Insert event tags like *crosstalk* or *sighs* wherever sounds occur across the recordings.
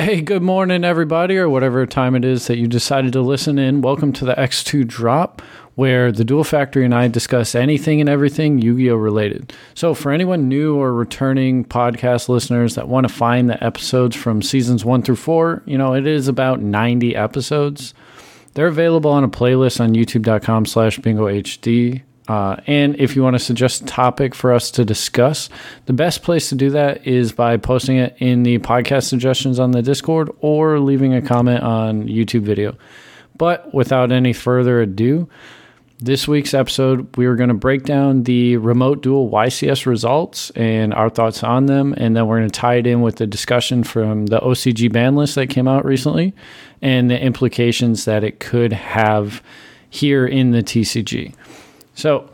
Hey, good morning, everybody, or whatever time it is that you decided to listen in. Welcome to the X2 Drop, where the Duel Factory and I discuss anything and everything Yu Gi Oh! related. So, for anyone new or returning podcast listeners that want to find the episodes from seasons one through four, you know, it is about 90 episodes. They're available on a playlist on youtube.com slash bingo HD. Uh, and if you want to suggest a topic for us to discuss, the best place to do that is by posting it in the podcast suggestions on the Discord or leaving a comment on YouTube video. But without any further ado, this week's episode, we are going to break down the remote duel YCS results and our thoughts on them. And then we're going to tie it in with the discussion from the OCG ban list that came out recently and the implications that it could have here in the TCG. So,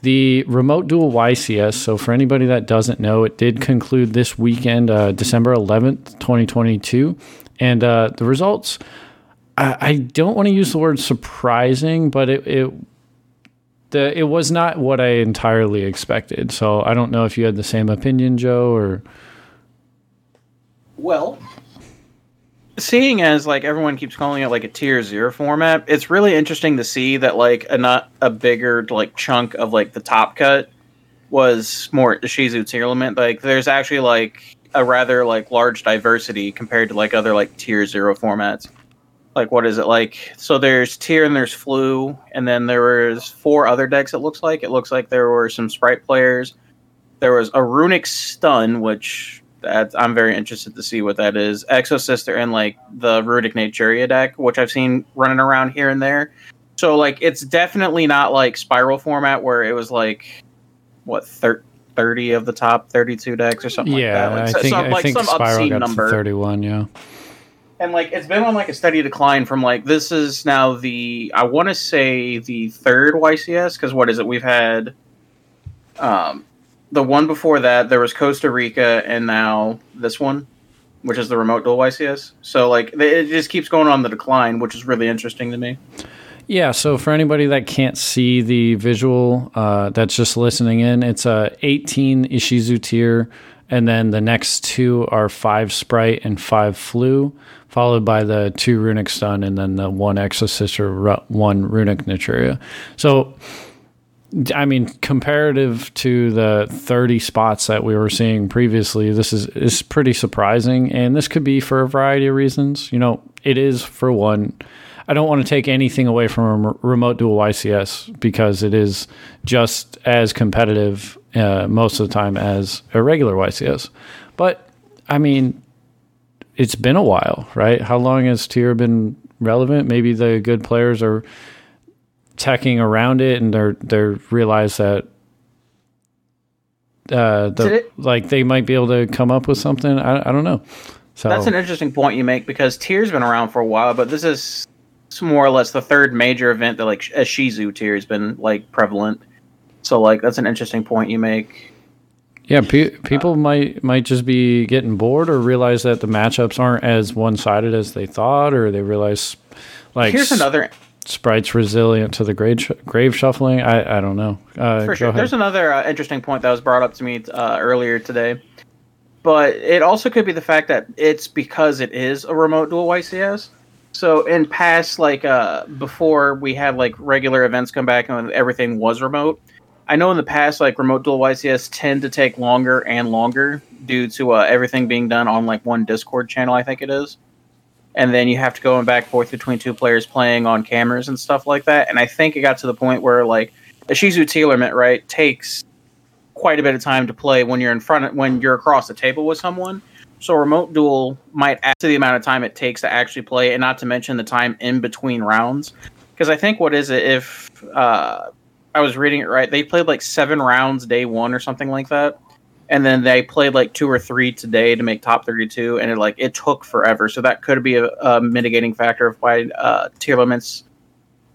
the remote duel YCS. So, for anybody that doesn't know, it did conclude this weekend, uh, December 11th, 2022. And uh, the results, I, I don't want to use the word surprising, but it, it the, it was not what I entirely expected. So, I don't know if you had the same opinion, Joe, or. Well, seeing as like everyone keeps calling it like a tier zero format, it's really interesting to see that like a not a bigger like chunk of like the top cut was more Shizu Tearlaments. Like there's actually like a rather like large diversity compared to like other like tier zero formats. Like what is it like? So there's tier and there's floo, and then there was four other decks. It looks like it looks like there were some sprite players. There was a runick stun, which that I'm very interested to see what that is. Exosister and like the Runick Naturia deck, which I've seen running around here and there. So like it's definitely not like spiral format where it was like what thir- 30 of the top 32 decks or something yeah, like that. Like, I think, some, I like think some Spiral obscene got number. to 31, yeah. And like it's been on like a steady decline from like this is now the I want to say the third YCS because what is it? We've had um the one before that there was Costa Rica and now this one, which is the remote duel YCS. So like it just keeps going on the decline, which is really interesting to me. Yeah, so for anybody that can't see the visual, uh, that's just listening in, it's a 18 Ishizu tier, and then the next two are five Sprite and five Floo, followed by the two Runick Stun, and then the one Exosister or one Runic Naturia. So, I mean, comparative to the 30 spots that we were seeing previously, this is, is pretty surprising, and this could be for a variety of reasons. You know, it is for one. I don't want to take anything away from a remote duel YCS because it is just as competitive uh, most of the time as a regular YCS. But I mean, it's been a while, right? How long has tier been relevant? Maybe the good players are teching around it and they're they're realize that uh the, it- like they might be able to come up with something. I, I don't know. So That's an interesting point you make because Tier's been around for a while, but this is more or less the third major event that like Ishizu tier has been like prevalent. So like that's an interesting point you make. Yeah, pe- people might might just be getting bored or realize that the matchups aren't as one sided as they thought, or they realize like Here's another Sprite's resilient to the grave sh- grave shuffling. I I don't know. Uh, for sure. ahead. There's another uh, interesting point that was brought up to me uh, earlier today, but it also could be the fact that it's because it is a remote duel YCS. So in past, like uh, before we had like regular events come back and everything was remote. I know in the past, like remote duel YCS tend to take longer and longer due to uh, everything being done on like one Discord channel. I think it is, and then you have to go and back and forth between two players playing on cameras and stuff like that. And I think it got to the point where like Ishizu Tearlaments, right, takes quite a bit of time to play when you're in front of, when you're across the table with someone. So remote duel might add to the amount of time it takes to actually play, and not to mention the time in between rounds. Because I think what is it if uh, I was reading it right? They played like seven rounds day one or something like that, and then they played like two or three today to make top thirty-two, and it like it took forever. So that could be a, a mitigating factor of why uh, Tearlaments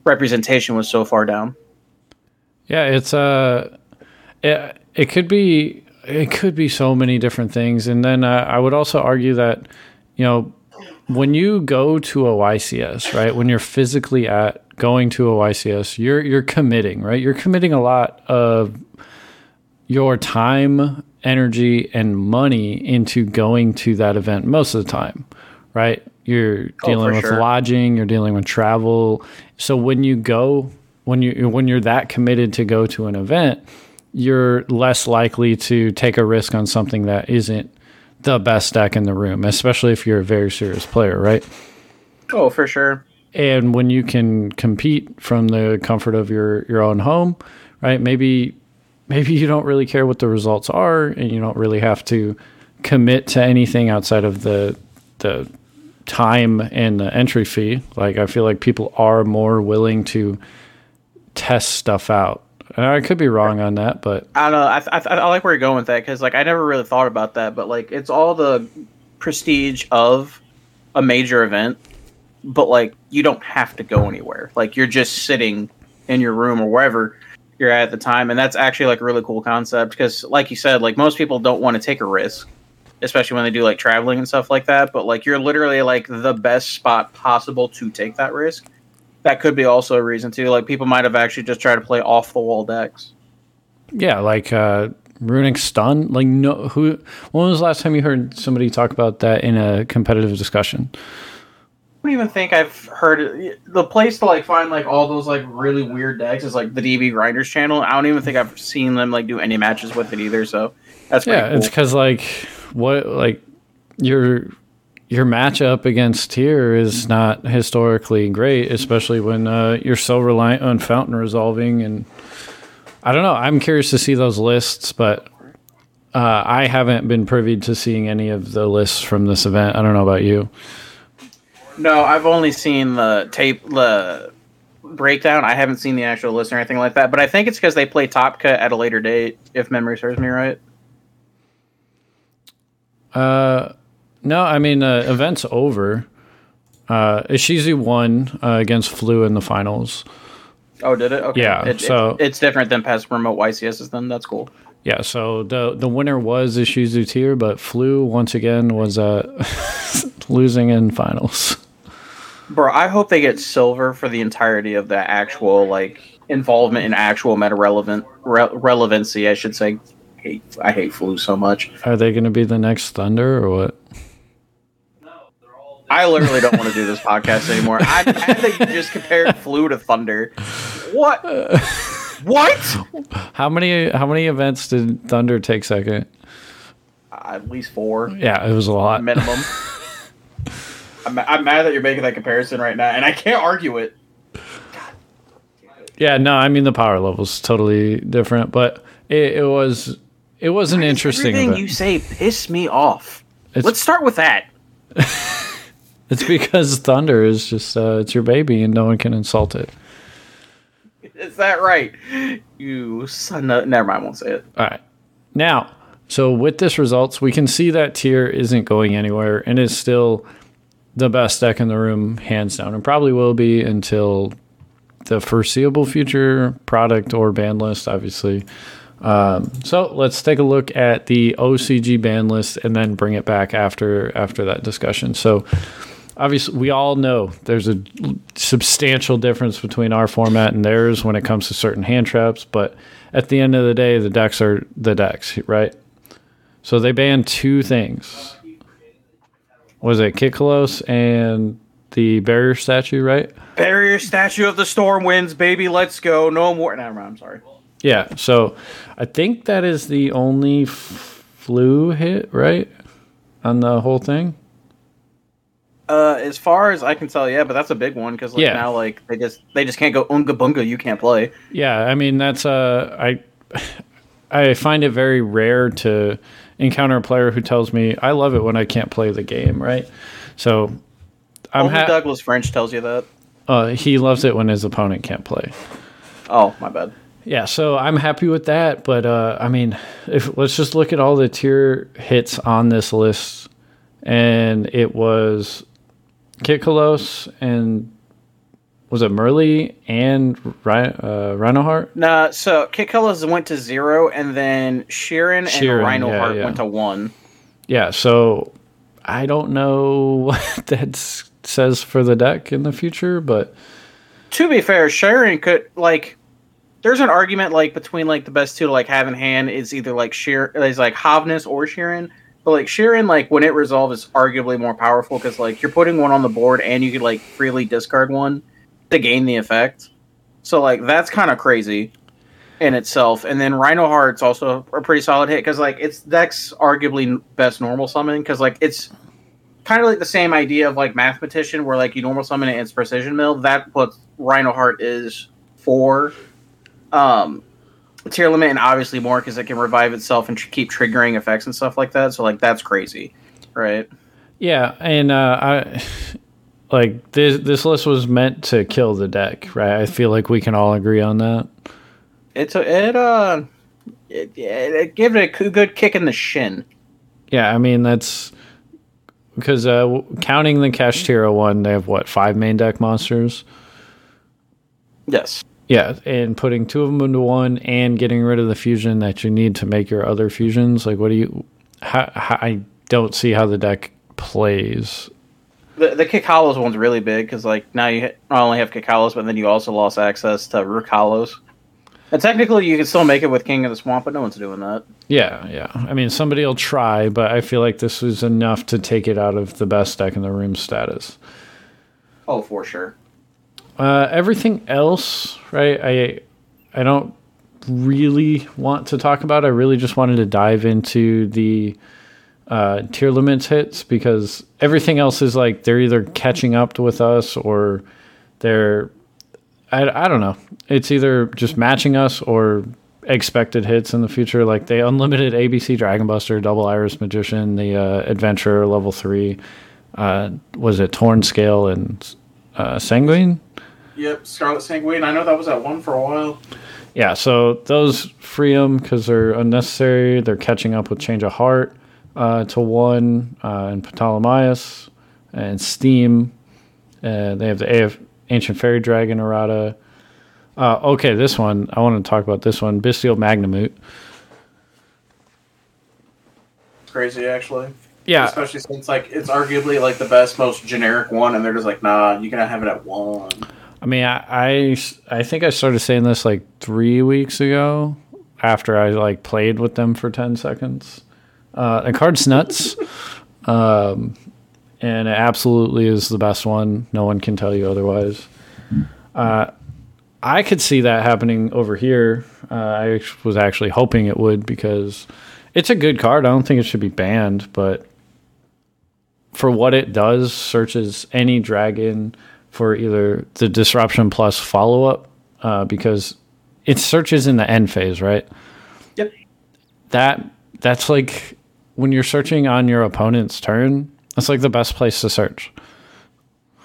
representation was so far down. Yeah, it's uh it, it could be it could be so many different things and then uh, I would also argue that you know when you go to a YCS, right? When you're physically at going to a YCS, you're you're committing, right? You're committing a lot of your time, energy, and money into going to that event most of the time, right? You're oh, dealing with sure. lodging, you're dealing with travel. So when you go, when you when you're that committed to go to an event, you're less likely to take a risk on something that isn't the best deck in the room, especially if you're a very serious player, right? Oh, for sure. And when you can compete from the comfort of your your own home, right? Maybe maybe you don't really care what the results are and you don't really have to commit to anything outside of the the time and the entry fee. Like I feel like people are more willing to test stuff out. And I could be wrong on that, but I don't know. I, I, I like where you're going with that because like I never really thought about that, but like it's all the prestige of a major event, but like you don't have to go anywhere. Like you're just sitting in your room or wherever you're at at the time, and that's actually like a really cool concept because, like you said, like most people don't want to take a risk, especially when they do like traveling and stuff like that. But like you're literally like the best spot possible to take that risk. That could be also a reason too. Like people might have actually just tried to play off the wall decks. yeah, like uh runick stun. Like no who when was the last time you heard somebody talk about that in a competitive discussion? Don't even think I've heard the place to like find like all those like really weird decks is like the DB Grinders channel. I don't even think I've seen them like do any matches with it either. So that's Yeah, cool. it's because like what like your your matchup against tier is not historically great, especially when uh, you're so reliant on fountain resolving. And I don't know. I'm curious to see those lists, but uh, I haven't been privy to seeing any of the lists from this event. I don't know about you. No, I've only seen the tape the breakdown. I haven't seen the actual list or anything like that. But I think it's because they play Top Cut at a later date, if memory serves me right. Uh, no, I mean uh, event's over. Uh, Ishizu won uh, against Floo in the finals. Oh, did it? Okay. Yeah, It- so- it- it's different than past remote YCSs. Then that's cool. Yeah, so the the winner was Ishizu Tier, but Floo once again was uh, *laughs* losing in finals. Bro, I hope they get silver for the entirety of the actual like involvement in actual meta relevant re- relevancy. I should say. Hate, I hate floo so much. Are they going to be the next Thunder or what? I literally don't want to do this podcast anymore. I, I think you just compared floo to thunder. What? What? How many how many events did Thunder take second? Uh, at least four Yeah, it was a lot. minimum. I'm, I'm mad that you're making that comparison right now, and I can't argue it. Yeah, no, I mean the power level's totally different, but it, it was it was an interesting Everything event. you say piss me off. It's- Let's start with that. *laughs* It's because Thunder is just uh, it's your baby and no one can insult it. Is that right? You son of. Never mind, I won't say it. All right. Now, so with this results, we can see that tier isn't going anywhere and is still the best deck in the room, hands down, and probably will be until the foreseeable future product or ban list, obviously. Um, so let's take a look at the OCG ban list and then bring it back after after that discussion. So obviously we all know there's a substantial difference between our format and theirs when it comes to certain hand traps but at the end of the day the decks are the decks right so they ban two things was it Kitkallos and the barrier statue right Barrier statue of the storm winds, baby. Let's go. No more. Mind. I'm sorry. yeah so i think that is the only f- floo hit right on the whole thing Uh, as far as I can tell, yeah, but that's a big one because like, Yeah. now like they just they just can't go unga bunga. You can't play. Yeah, I mean that's uh I *sighs* I find it very rare to encounter a player who tells me I love it when I can't play the game, right? So I'm Only ha- Douglas French tells you that. uh, he loves it when his opponent can't play. Oh, my bad. Yeah, so I'm happy with that, but uh, I mean, if let's just look at all the tier hits on this list, and it was Kitkallos and was it Merrli and uh, Reinoheart? Nah, so Colors went to zero, and then Scheiren and Scheiren, Rhino yeah, Heart yeah. went to one. Yeah, so I don't know *laughs* what that says for the deck in the future, but To be fair, Scheiren could like there's an argument like between like the best two to like have in hand is either like Sheer is like Havnis or Scheiren. But like Scheiren, like when it resolves, is arguably more powerful because like you're putting one on the board and you could like freely discard one to gain the effect. So like that's kind of crazy in itself. And then Reinoheart's also a pretty solid hit because like it's Dex arguably best normal summon because like it's kind of like the same idea of like mathematician where like you normal summon it it's precision mill. That what Reinoheart is for. Um, Tearlaments and obviously more because it can revive itself and tr- keep triggering effects and stuff like that. So like that's crazy, right? Yeah, and uh, I like this. This list was meant to kill the deck, right? I feel like we can all agree on that. It's a, it uh it, it, it give it a good kick in the shin. Yeah, I mean that's because uh, counting the cash Kashtira one, they have what five main deck monsters. Yes. Yeah, and putting two of them into one and getting rid of the fusion that you need to make your other fusions. Like, what do you? How, how, I don't see how the deck plays. The the kick one's really big because like now you not only have Kitkallos, but then you also lost access to hollows. And technically, you can still make it with King of the Swamp, but no one's doing that. Yeah, yeah. I mean, somebody will try, but I feel like this was enough to take it out of the best deck in the room status. Oh, for sure. Uh, everything else, right? I I don't really want to talk about. I really just wanted to dive into the uh, Tearlaments hits because everything else is like they're either catching up with us or they're I, I don't know. It's either just matching us or expected hits in the future. Like the unlimited ABC Dragon Buster, Double Iris Magician, the uh, Adventurer level three. Uh, was it Torn Scale and uh, Sanguine? Yep, Scarlet Sanguine. I know that was at one for a while. Yeah, so those free them because they're unnecessary. They're catching up with Change of Heart uh, to one uh, and Ptolemaeus and Steam. Uh, they have the AF Ancient Fairy Dragon errata. Uh, okay, this one I want to talk about. This one, Bystial Magnamhut. Crazy, actually. Yeah, Especially since like it's arguably like the best, most generic one, and they're just like, nah, you gotta have it at one. I mean, I, I I think I started saying this like three weeks ago after I like played with them for ten seconds. Uh, the card's nuts, um, and it absolutely is the best one. No one can tell you otherwise. Uh, I could see that happening over here. Uh, I was actually hoping it would because it's a good card. I don't think it should be banned, but for what it does, searches any dragon for either the disruption plus follow up uh, because it searches in the end phase, right? Yep. That that's like when you're searching on your opponent's turn. That's like the best place to search.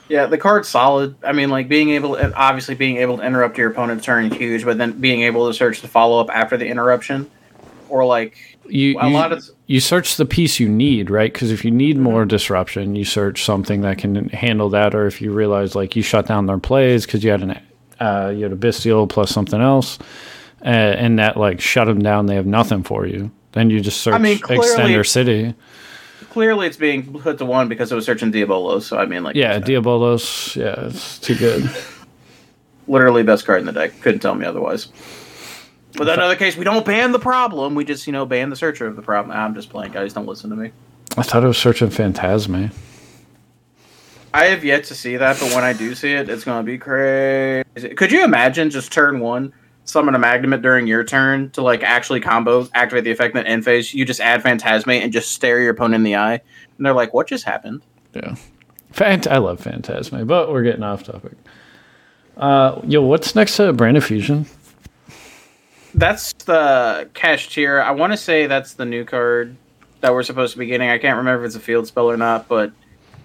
Yeah, the card's solid. I mean, like being able, to, obviously being able to interrupt your opponent's turn is huge, but then being able to search the follow up after the interruption, or like You a you, lot of you search the piece you need, right? Because if you need more disruption, you search something that can handle that. Or if you realize like you shut down their plays because you had an uh, you had a Bystial plus something else, uh, and that like shut them down. They have nothing for you. Then you just search I mean, clearly- extender city. clearly it's being put to one because it was searching Diabolos. So I mean, like Yeah, Diabolos. Yeah, it's too good. *laughs* literally best card in the deck. Couldn't tell me otherwise. But in other case, we don't ban the problem. We just you know ban the searcher of the problem. I'm just playing, guys. Don't listen to me. I thought it was searching Phantasme. I have yet to see that, but when I do see it, it's gonna be crazy. Could you imagine just turn one, summon a Magnamhut during your turn to like actually combo, activate the effect in end phase? You just add Phantasmate and just stare your opponent in the eye, and they're like, "What just happened?" Yeah, Phant- I love Phantasme, but we're getting off topic. Uh, yo, what's next to Brand Fusion? That's the Kashtira. I want to say that's the new card that we're supposed to be getting. I can't remember if it's a field spell or not, but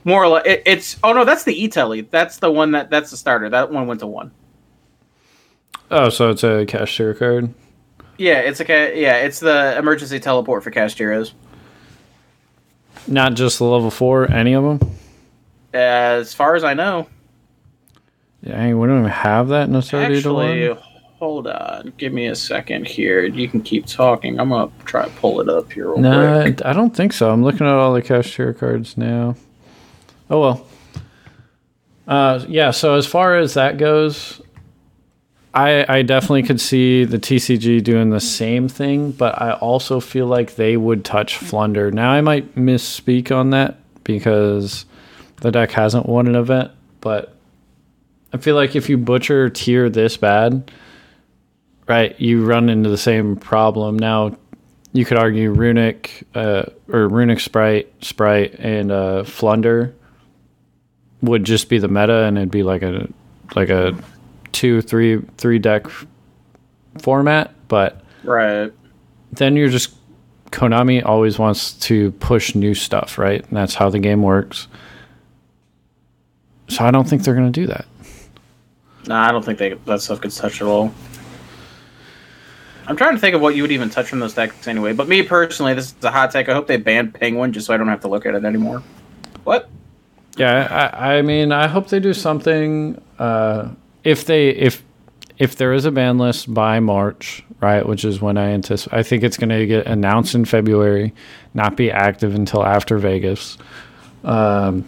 more or less, it, it's. Oh no, that's the E Telly. That's the one that that's the starter. That one went to one. Oh, so it's a Kashtira card. Yeah, it's a ca- yeah, it's the emergency teleport for Kashtiras. Not just the level four, any of them. As far as I know, Yeah, we don't even have that in a thirty to actually, one. hold on, give me a second here. You can keep talking. I'm gonna try to pull it up here real No, quick. I don't think so. I'm looking at all the Kashtira cards now. Oh well. Uh, yeah. So as far as that goes, I, I definitely could see the TCG doing the same thing, but I also feel like they would touch Flunder. Now, I might misspeak on that because the deck hasn't won an event, but I feel like if you butcher tier this bad, right, you run into the same problem. Now, you could argue Runick uh, or Runick Sprite, Sprite, and uh, Flunder would just be the meta, and it'd be like a like a two, three, three deck format. But Right. then you're just Konami always wants to push new stuff, right? And that's how the game works. So I don't think they're going to do that. Nah, I don't think they, that stuff gets touched at all. I'm trying to think of what you would even touch from those decks anyway. But me personally, this is a hot take. I hope they ban Penguin just so I don't have to look at it anymore. What? Yeah, I, I mean, I hope they do something. Uh, if they if if there is a ban list by March, right, which is when I anticipate, I think it's going to get announced in February, not be active until after Vegas. Um,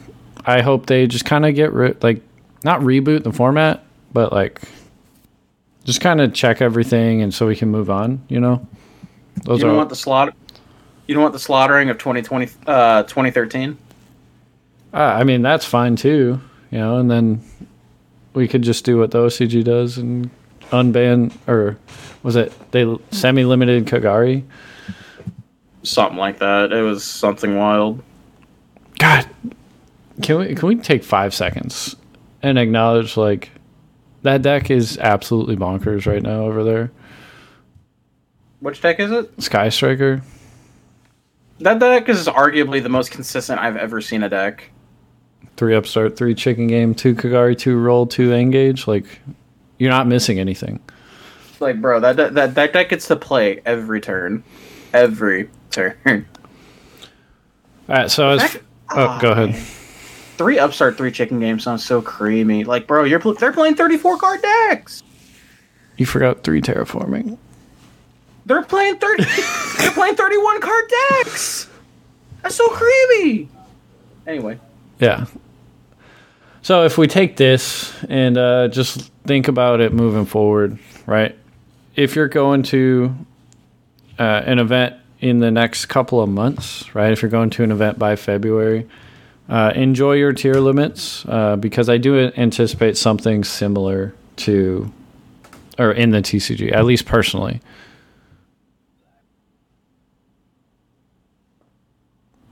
I hope they just kind of get rid, like, not reboot the format, but like, just kind of check everything, and so we can move on. You know, those you don't are want the slaughter. You don't want the slaughtering of 2020, uh, 2013. Uh, I mean, that's fine too, you know, and then we could just do what the OCG does and unban, or was it they semi limited Kagari? Something like that. It was something wild. God, can we can we take five seconds and acknowledge like that deck is absolutely bonkers right now over there. Which deck is it? Sky Striker. That deck is arguably the most consistent I've ever seen a deck. Three upstart, three chicken game, two Kagari, two roll, two engage. Like, you're not missing anything. Like, bro, that that that, deck gets to play every turn, every turn. All right, so as oh, go ahead. Three upstart, three chicken game sounds so creamy. Like, bro, you're pl- they're playing 34 card decks. You forgot three terraforming. They're playing 30. *laughs* they're playing 31 card decks. That's so creamy. Anyway, Yeah. So if we take this and uh, just think about it moving forward, right? If you're going to uh, an event in the next couple of months, right? If you're going to an event by February, uh, enjoy your Tearlaments uh, because I do anticipate something similar to, or in the TCG, at least personally.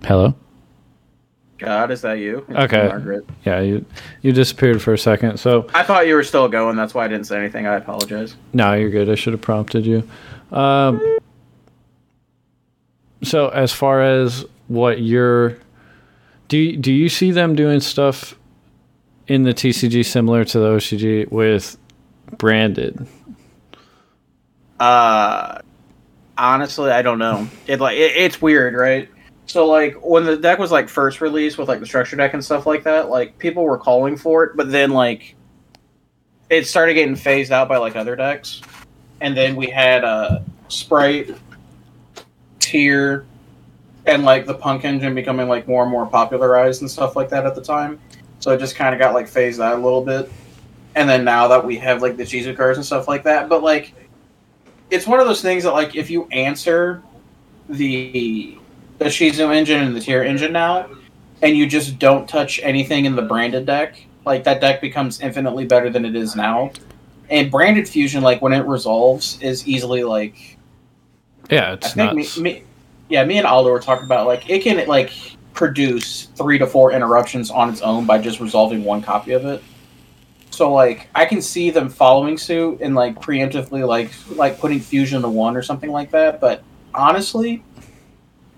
Hello. God, is that you? Okay. Margaret. Yeah, you you disappeared for a second. So I thought you were still going. That's why I didn't say anything. I apologize. no, you're good. I should have prompted you. Um, so as far as what you're, do you, do you see them doing stuff in the TCG similar to the OCG with branded? Uh, honestly, I don't know. It like it, it's weird, right? So like when the deck was like first released with like the structure deck and stuff like that, like people were calling for it, but then like it started getting phased out by like other decks, and then we had uh Sprite, Tier, and like the Punk Engine becoming like more and more popularized and stuff like that at the time. So it just kind of got like phased out a little bit, and then now that we have like the Chizu cards and stuff like that, but like it's one of those things that like if you answer the the Shizu engine and the tier engine now, and you just don't touch anything in the branded deck, like that deck becomes infinitely better than it is now. And branded fusion, like when it resolves, is easily like Yeah, I it's think nuts. me, me, yeah, me and Aldo were talking about like it can like produce three to four interruptions on its own by just resolving one copy of it. So like I can see them following suit and like preemptively like like putting fusion to one or something like that, but honestly,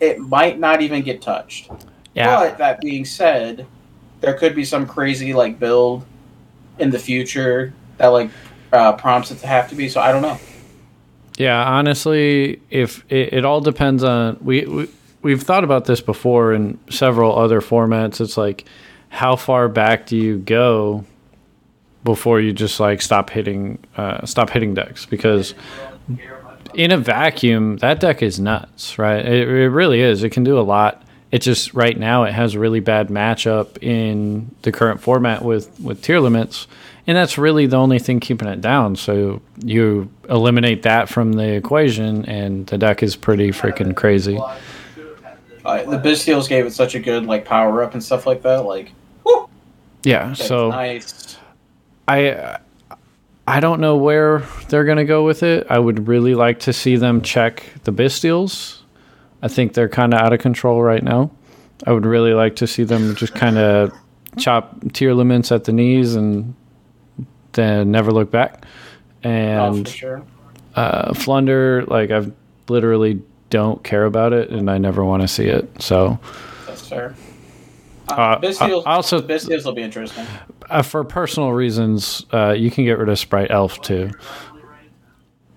it might not even get touched. yeah, But that being said, there could be some crazy like build in the future that like uh, prompts it to have to be. So I don't know. Yeah, honestly, if it, it all depends on we, we we've thought about this before in several other formats. It's like how far back do you go before you just like stop hitting uh, stop hitting decks because in a vacuum that deck is nuts, right? It, it really is. It can do a lot it just right now it has a really bad matchup in the current format with with Tearlaments, and that's really the only thing keeping it down. So you eliminate that from the equation, and the deck is pretty freaking crazy. Uh, the Bystials gave it such a good like power up and stuff like that. Like, whew, Yeah, that's so nice. I I don't know where they're going to go with it. I would really like to see them check the Bystials. I think they're kind of out of control right now. I would really like to see them just kind of chop Tearlaments at the knees and then never look back. Oh, And for sure. uh, Flunder, like I've literally don't care about it, and I never want to see it. So That's fair. Uh, Uh, I- also- Bystials will be interesting. uh, for personal reasons, uh, you can get rid of Sprite Elf too.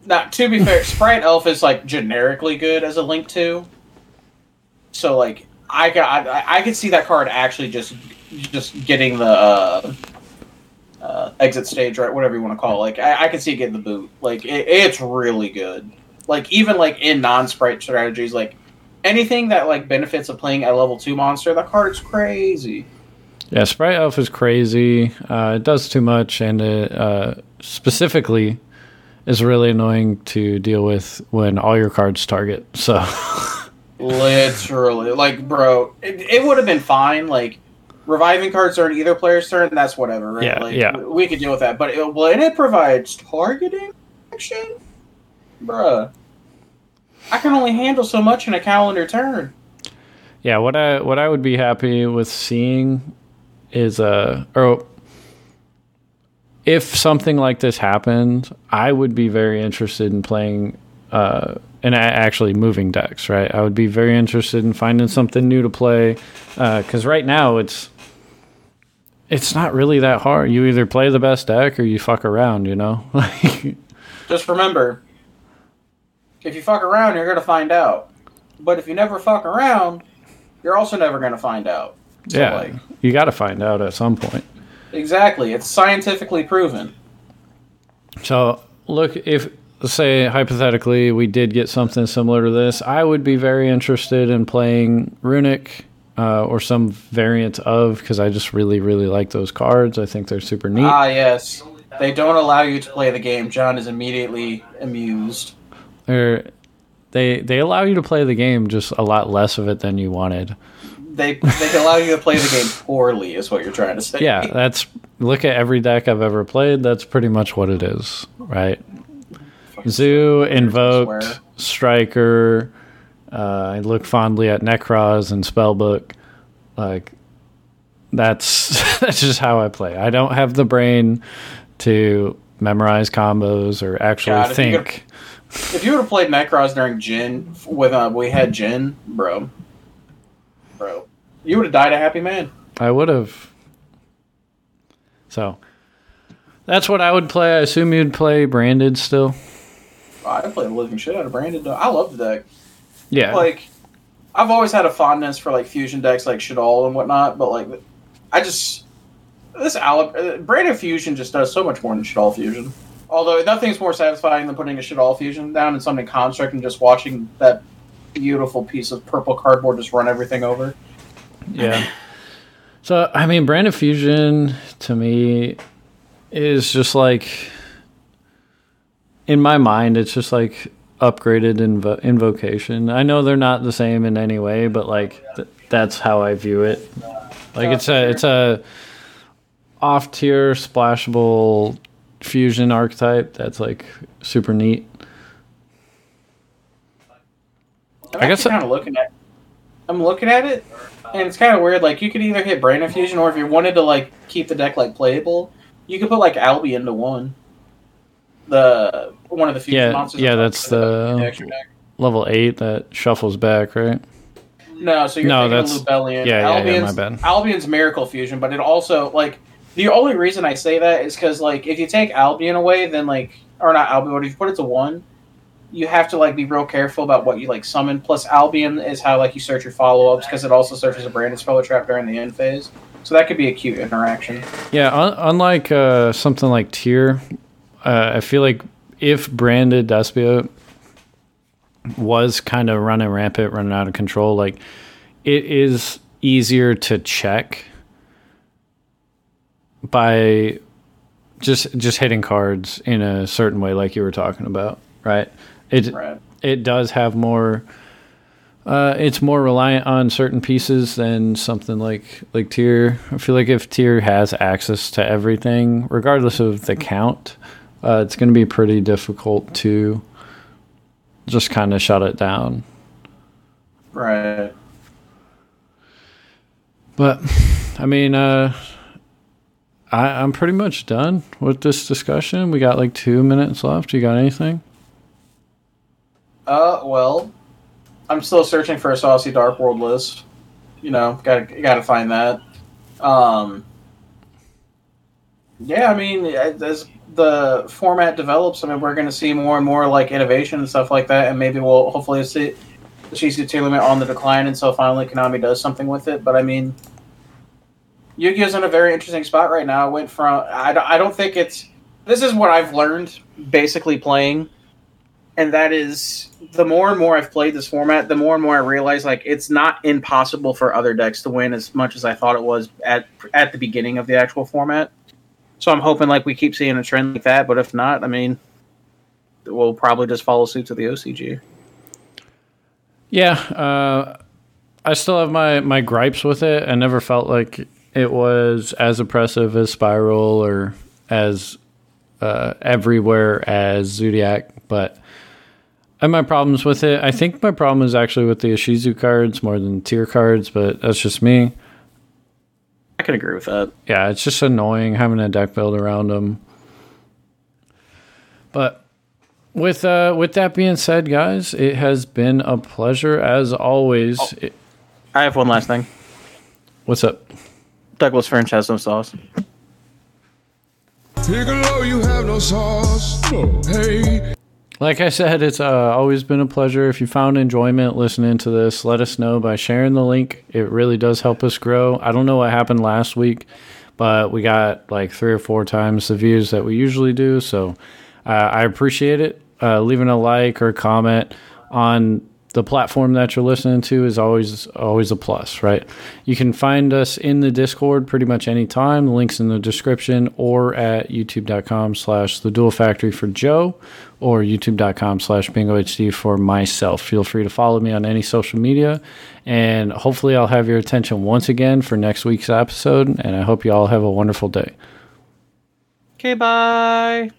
Now, to be fair, *laughs* Sprite Elf is like generically good as a link to. So like, I got I, I could see that card actually just just getting the uh, uh, exit stage right, whatever you want to call it. Like, I, I could see it getting the boot. Like, it, it's really good. Like, even like in non Sprite strategies, like anything that like benefits of playing a level two monster, that card's crazy. Yeah, Sprite Elf is crazy. Uh, it does too much, and it uh, specifically is really annoying to deal with when all your cards target. So, Literally, like, bro, it, it would have been fine. Like, reviving cards during either player's turn, that's whatever, right? Yeah, like, yeah. We, we could deal with that. But it, when it provides targeting action, bruh, I can only handle so much in a calendar turn. yeah, what I what I would be happy with seeing is uh, or if something like this happened, I would be very interested in playing uh, and actually moving decks. Right, I would be very interested in finding something new to play because right now it's it's not really that hard. You either play the best deck or you fuck around. You know, *laughs* like Just remember, if you fuck around, you're gonna find out. But if you never fuck around, you're also never gonna find out. So, yeah, like, you got to find out at some point. exactly. It's scientifically proven. So, look, if say hypothetically we did get something similar to this, I would be very interested in playing Runick uh, or some variant of because I just really, really like those cards. I think they're super neat. Ah, yes. They don't allow you to play the game. John is immediately amused. They're, they they allow you to play the game, just a lot less of it than you wanted. They they allow you to play the game poorly, is what you're trying to say. Yeah, that's look at every deck I've ever played. That's pretty much what it is, right? Zoo, Invoked. Striker. Uh, I look fondly at Nekroz and Spellbook. Like that's *laughs* that's just how I play. I don't have the brain to memorize combos or actually God, if you could- think. If you would have played Nekroz during Jin with uh, we had Jin, bro, bro, you would have died a happy man. I would have. So that's what I would play. I assume you'd play branded still. I played the living shit out of Branded. I love the deck. Yeah. Like, I've always had a fondness for like fusion decks like Shaddoll and whatnot, but like, I just this Alab- uh, Branded Fusion just does so much more than Shaddoll Fusion. Although nothing's more satisfying than putting a Shaddoll Fusion down in something construct and just watching that beautiful piece of purple cardboard just run everything over. Yeah. So I mean, Brand of Fusion to me is just like in my mind, it's just like upgraded invo- invocation. I know they're not the same in any way, but like th- that's how I view it. Like it's a it's a off tier splashable fusion archetype that's like super neat. I'm I guess kind of looking at. I'm looking at it, and it's kind of weird. Like you could either hit Brain Fusion, or if you wanted to like keep the deck like playable, you could put like Albi into one. The one of the fusion Yeah, monsters. yeah, that's the the- um, Level eight that shuffles back, right? No, so you're No, thinking that's- of Lubellion. yeah, yeah, yeah, my bad. Albion's Miracle Fusion, but it also like the only reason I say that is because like if you take Albion away, then like or not Albion, but if you put it to one, you have to like be real careful about what you like summon. Plus Albion is how like you search your follow ups because it also searches a branded spell trap during the end phase. So that could be a cute interaction. Yeah, un- unlike uh, something like Tier, uh, I feel like if branded Despia was kind of running rampant, running out of control, like it is easier to check by just just hitting cards in a certain way like you were talking about right it Right. it does have more uh, it's more reliant on certain pieces than something like like tier i feel like if tier has access to everything regardless of the count uh, it's going to be pretty difficult to just kind of shut it down Right. But I mean, uh, I, I'm pretty much done with this discussion. We got like two minutes left. You got anything? Uh, well, I'm still searching for a saucy Dark World list. You know, gotta gotta find that. Um, yeah, I mean, as the format develops, I mean, we're going to see more and more like innovation and stuff like that, and maybe we'll hopefully see the Tearlaments on the decline until finally Konami does something with it. But I mean, Yu-Gi-Oh's in a very interesting spot right now. Went from I, I don't think it's this is what I've learned basically playing, and that is the more and more I've played this format, the more and more I realize like it's not impossible for other decks to win as much as I thought it was at at the beginning of the actual format. So I'm hoping like we keep seeing a trend like that, but if not, I mean, we'll probably just follow suit to the OCG. Yeah, uh, I still have my my gripes with it. I never felt like it was as oppressive as Spiral or as uh, everywhere as Zodiac, but I have my problems with it. I think my problem is actually with the Ishizu cards more than tier cards, but that's just me. I can agree with that. yeah, it's just annoying having a deck build around them. But with uh, with that being said, guys, it has been a pleasure as always. It- I have one last thing. what's up? Douglas French has no sauce. Piccolo, you have no sauce. Hey. Like I said, it's uh, always been a pleasure. If you found enjoyment listening to this, let us know by sharing the link. It really does help us grow. I don't know what happened last week, but we got like three or four times the views that we usually do. So uh, I appreciate it. Uh, leaving a like or comment on the platform that you're listening to is always always a plus, right? You can find us in the Discord pretty much anytime. The link's in the description or at youtube.com slash the duel factory for Joe or youtube.com slash bingo HD for myself. Feel free to follow me on any social media and hopefully I'll have your attention once again for next week's episode and I hope you all have a wonderful day. Okay, bye.